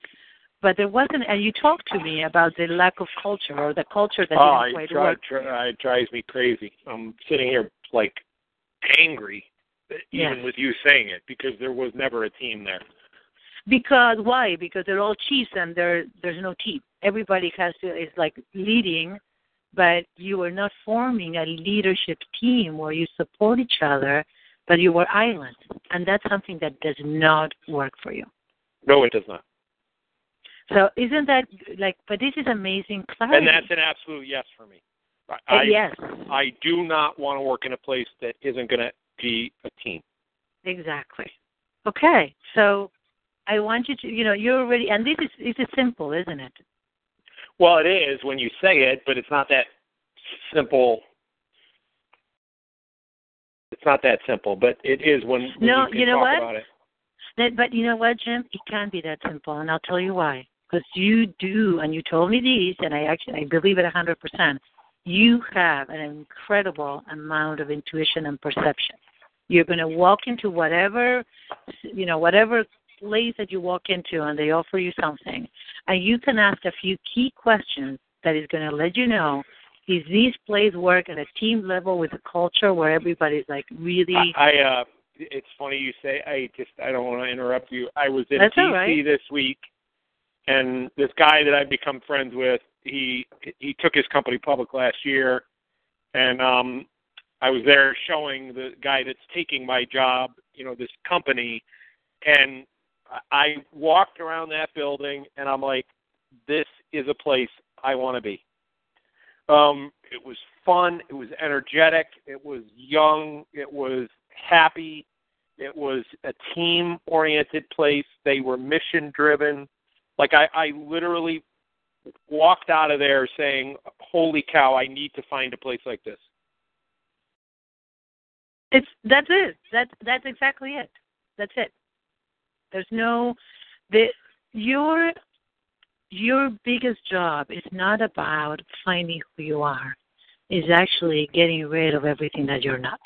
but there wasn't. And you talked to me about the lack of culture or the culture that oh, didn't it, quite dri- work. it drives me crazy. I'm sitting here like angry, even Yeah. with you saying it, because there was never a team there. Because why? Because they're all chiefs and there there's no team. Everybody has to is like leading, but you are not forming a leadership team where you support each other, but you were islands, and that's something that does not work for you. No, it does not. So isn't that like? But this is amazing clarity. And that's an absolute yes for me. I, Uh, yes, I do not want to work in a place that isn't going to be a team. exactly. Okay, so I want you to, you know, you're already, and this is this is simple, isn't it? Well, it is when you say it, but it's not that simple. It's not that simple, but it is when, when No, you, can you know what? about it. That, but you know what, Jim? It can't be that simple, and I'll tell you why. Because you do, and you told me these, and I actually I believe it a hundred percent. You have an incredible amount of intuition and perception. You're going to walk into whatever, you know, whatever place that you walk into, and they offer you something, and you can ask a few key questions that is going to let you know is this place work at a team level with a culture where everybody's like really I, I uh it's funny you say I just I don't want to interrupt you. I was in That's DC right. this week and this guy that I've become friends with, he he took his company public last year and um I was there showing the guy that's taking my job, you know, this company and I walked around that building and I'm like this is a place I want to be. Um it was fun, it was energetic, it was young, it was happy. It was a team oriented place. They were mission driven. Like I, I literally walked out of there saying, Holy cow, I need to find a place like this. It's that's it. That's that's exactly it. That's it. There's no the your your biggest job is not about finding who you are. Is actually getting rid of everything that you're not.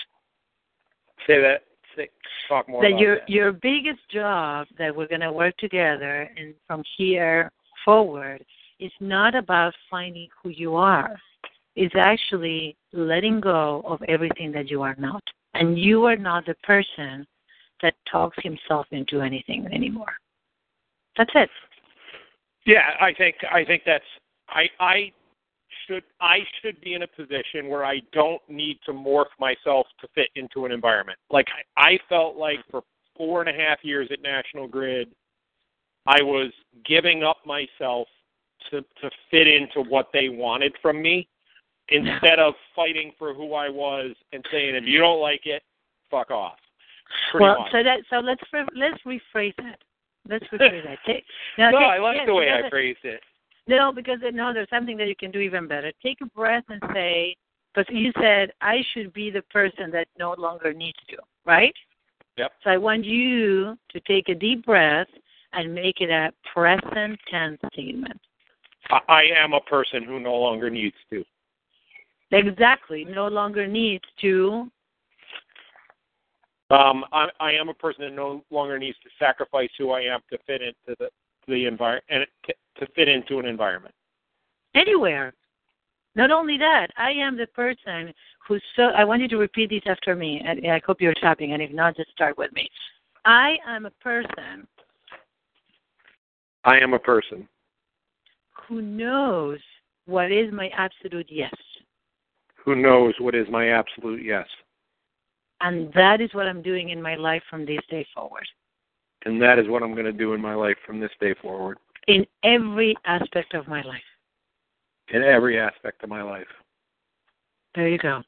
Say that say, talk more that your that. your biggest job that we're gonna work together and from here forward is not about finding who you are. It's actually letting go of everything that you are not. And you are not the person that talks himself into anything anymore. That's it. Yeah, I think I think that's I I should I should be in a position where I don't need to morph myself to fit into an environment. Like I, I felt like for four and a half years at National Grid, I was giving up myself to to fit into what they wanted from me instead of fighting for who I was and saying if you don't like it, fuck off. Pretty well, much. so that so let's let's rephrase that. Let's rephrase that. Take, now, no, take, I like yes, the way I phrased it. No, because no, there's something that you can do even better. Take a breath and say, because you said I should be the person that no longer needs to, right? Yep. So I want you to take a deep breath and make it a present tense statement. I, I am a person who no longer needs to. Exactly. No longer needs to. Um, I, I am a person that no longer needs to sacrifice who I am to fit into the the environment and to, to fit into an environment. Anywhere. Not only that, I am the person who's so. I want you to repeat these after me, and I hope you're tapping. And if not, just start with me. I am a person I am a person who knows what is my absolute yes. who knows what is my absolute yes, And that is what I'm doing in my life from this day forward. and that is what I'm going to do in my life from this day forward, In every aspect of my life. in every aspect of my life. There you go.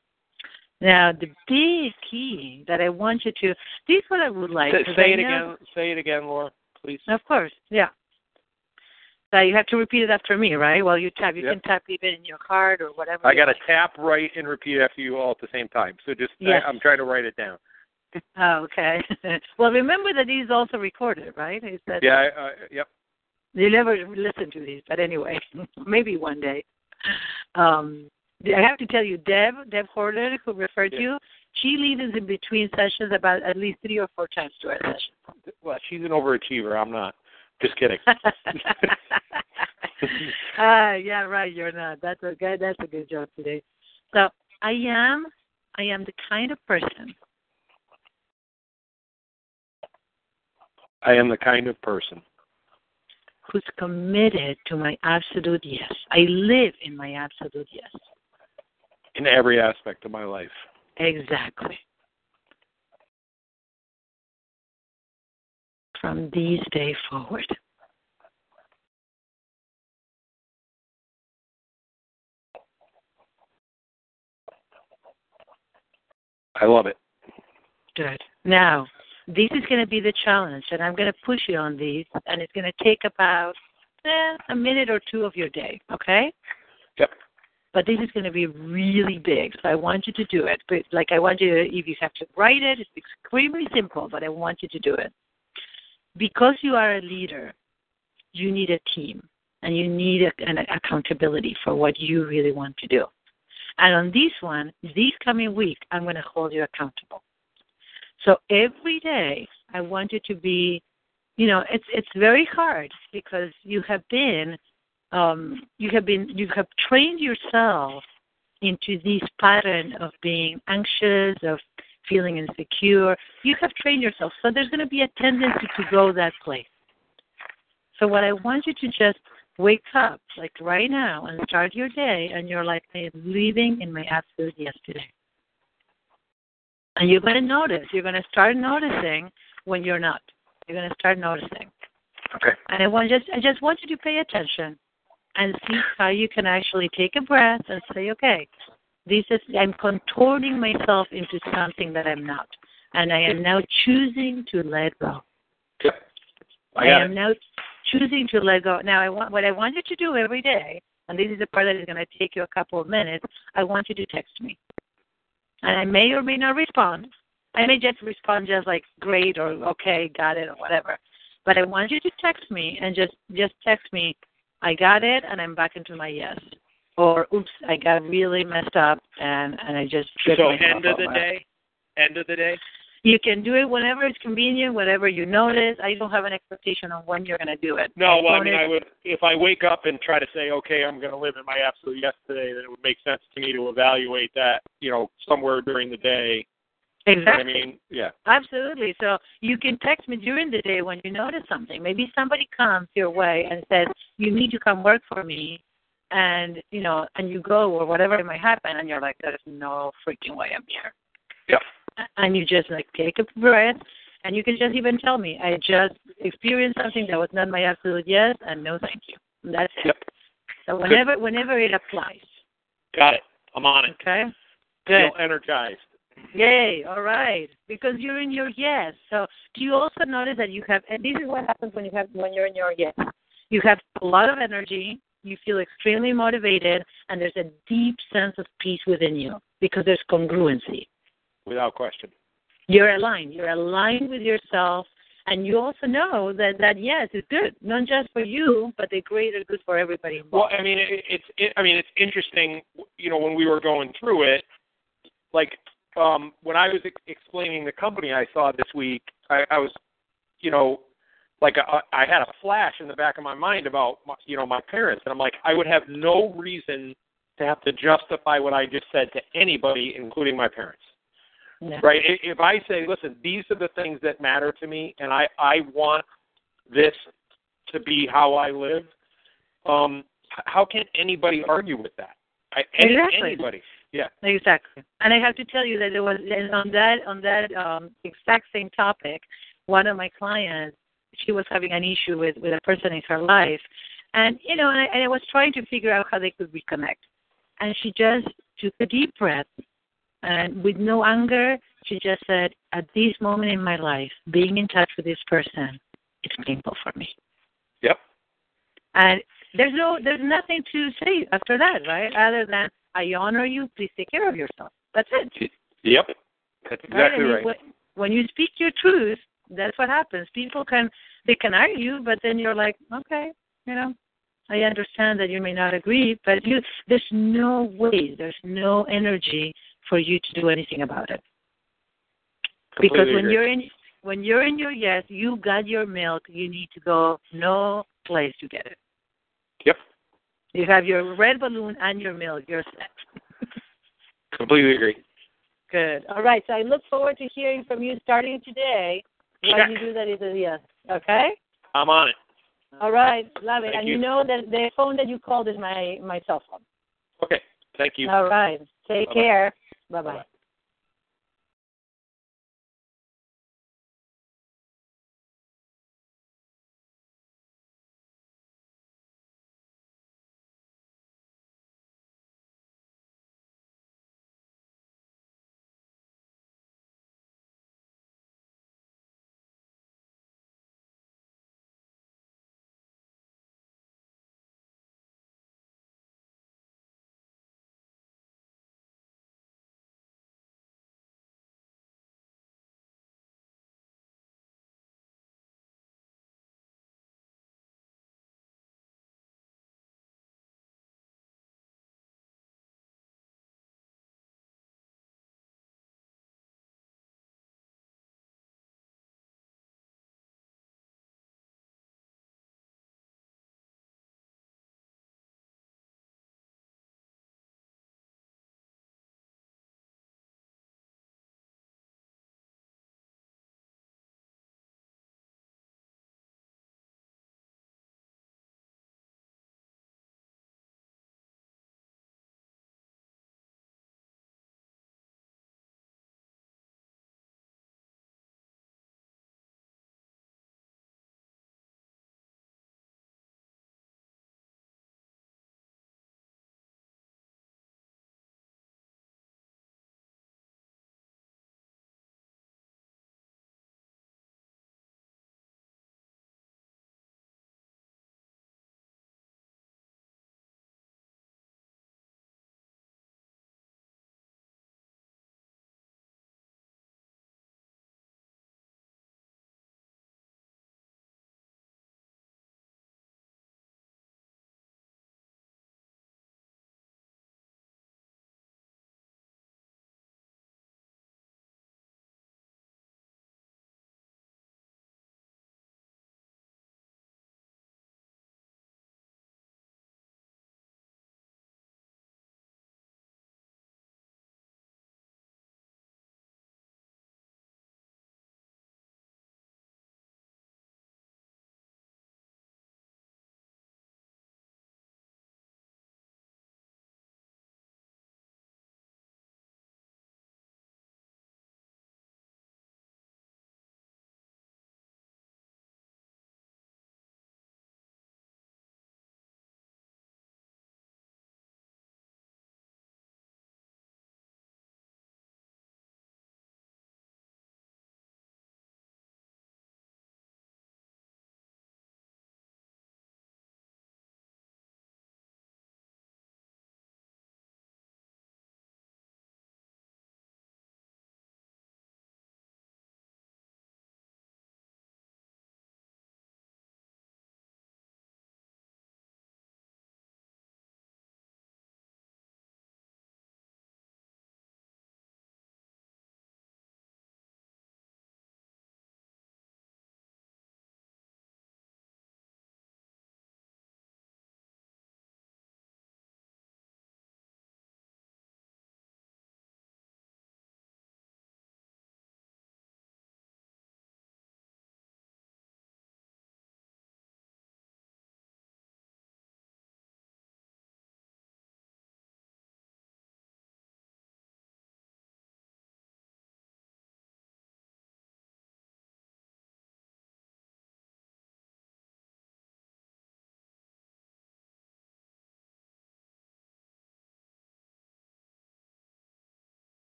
Now, the big key that I want you to, this is what I would like. Say, 'cause say it know- again. Say it again, Laura, please. Of course, yeah. So you have to repeat it after me, right? Well, you tap. You Yep. can tap even in your card or whatever. I got to like. tap, write, and repeat after you all at the same time. So just Yes. I, I'm trying to write it down. Oh, okay. well, remember that these also recorded, right? Is that Yeah. I, uh, yep. You never listen to these, but anyway, maybe one day. Um, I have to tell you, Deb, Deb Horler, who referred Yeah. you, she leaves in between sessions about at least three or four times to our session. Well, she's an overachiever. I'm not. Just kidding. Ah, yeah, right. You're not. That's a good. That's a good joke today. So I am. I am the kind of person I am the kind of person who's committed to my absolute yes. I live in my absolute yes. in every aspect of my life. Exactly. From this day forward. I love it. Good. Now, this is going to be the challenge, and I'm going to push you on these, and it's going to take about eh, a minute or two of your day, okay? Yep. But this is going to be really big, so I want you to do it. But like, I want you to, if you have to write it, it's extremely simple, but I want you to do it. Because you are a leader, you need a team, and you need a, an accountability for what you really want to do. And on this one, this coming week, I'm going to hold you accountable. So every day, I want you to be, you know, it's it's very hard because you have been, um, you have been, you have trained yourself into this pattern of being anxious, of feeling insecure. You have trained yourself, so there's going to be a tendency to go that place. So what I want you to just wake up, like right now, and start your day, and you're like, I am living in my absolute yes today. And you're going to notice, you're going to start noticing when you're not. You're going to start noticing. Okay. And I want just I just want you to pay attention and see how you can actually take a breath and say, okay, this is I'm contorting myself into something that I'm not, and I am now choosing to let go. Yep. I I am it. now choosing to let go. Now, I want what I want you to do every day, and this is the part that is going to take you a couple of minutes. I want you to text me, and I may or may not respond. I may just respond just like great or okay, got it or whatever. But I want you to text me and just just text me, I got it, and I'm back into my yes. Or oops, I got really messed up and and I just So end of the over. day. End of the day. You can do it whenever it's convenient, whatever you notice. I don't have an expectation on when you're going to do it. No, well, I mean, I would if I wake up and try to say, okay, I'm going to live in my absolute yes today, then it would make sense to me to evaluate that, you know, somewhere during the day, Exactly. I mean, yeah. Absolutely. So you can text me during the day when you notice something. Maybe somebody comes your way and says, "You need to come work for me," and you know, and you go or whatever it might happen, and you're like, "There's no freaking way I'm here." Yep. And you just like take a breath, and you can just even tell me, "I just experienced something that was not my absolute yes, and no thank you." And that's it. Yep. So whenever whenever it applies. Got it. I'm on it. Okay. Good. Feel energized. Yay, all right. Because you're in your yes. So do you also notice that you have and this is what happens when you have when you're in your yes. You have a lot of energy, you feel extremely motivated, and there's a deep sense of peace within you because there's congruency. Without question. You're aligned. You're aligned with yourself and you also know that that yes it's good, not just for you, but the greater good for everybody involved. Well, I mean, it, it's it, I mean, it's interesting. You know, when we were going through it, like um, when I was ex- explaining the company I saw this week, I, I was, you know, like I, I had a flash in the back of my mind about my, you know my parents, and I'm like, I would have no reason to have to justify what I just said to anybody, including my parents. Yeah. Right? If I say, listen, these are the things that matter to me, and I I want this to be how I live. Um, how can anybody argue with that? I, Exactly. Anybody? Yeah. Exactly. And I have to tell you that there was and on that on that um exact same topic, one of my clients, she was having an issue with with a person in her life, and you know, and I, and I was trying to figure out how they could reconnect, and she just took a deep breath, and with no anger, she just said, "At this moment in my life, being in touch with this person, it's painful for me." Yep. And there's no there's nothing to say after that, right? Other than I honor you, please take care of yourself. That's it. Yep. That's Right? I exactly mean, right. When, when you speak your truth, that's what happens. People can they can argue, but then you're like, okay, you know, I understand that you may not agree, but you there's no way, there's no energy for you to do anything about it. because when agree. you're in when you're in your yes, you got your milk. You need to go no place to get it. Yep. You have your red balloon and your milk. You're set. Completely agree. Good. All right. So I look forward to hearing from you starting today. Check. you do that is a yes. Okay. I'm on it. All right. Love it. Thank and you. you know that the phone that you called is my my cell phone. Okay. Thank you. All right. Take Bye-bye. care. Bye bye. Bye-bye.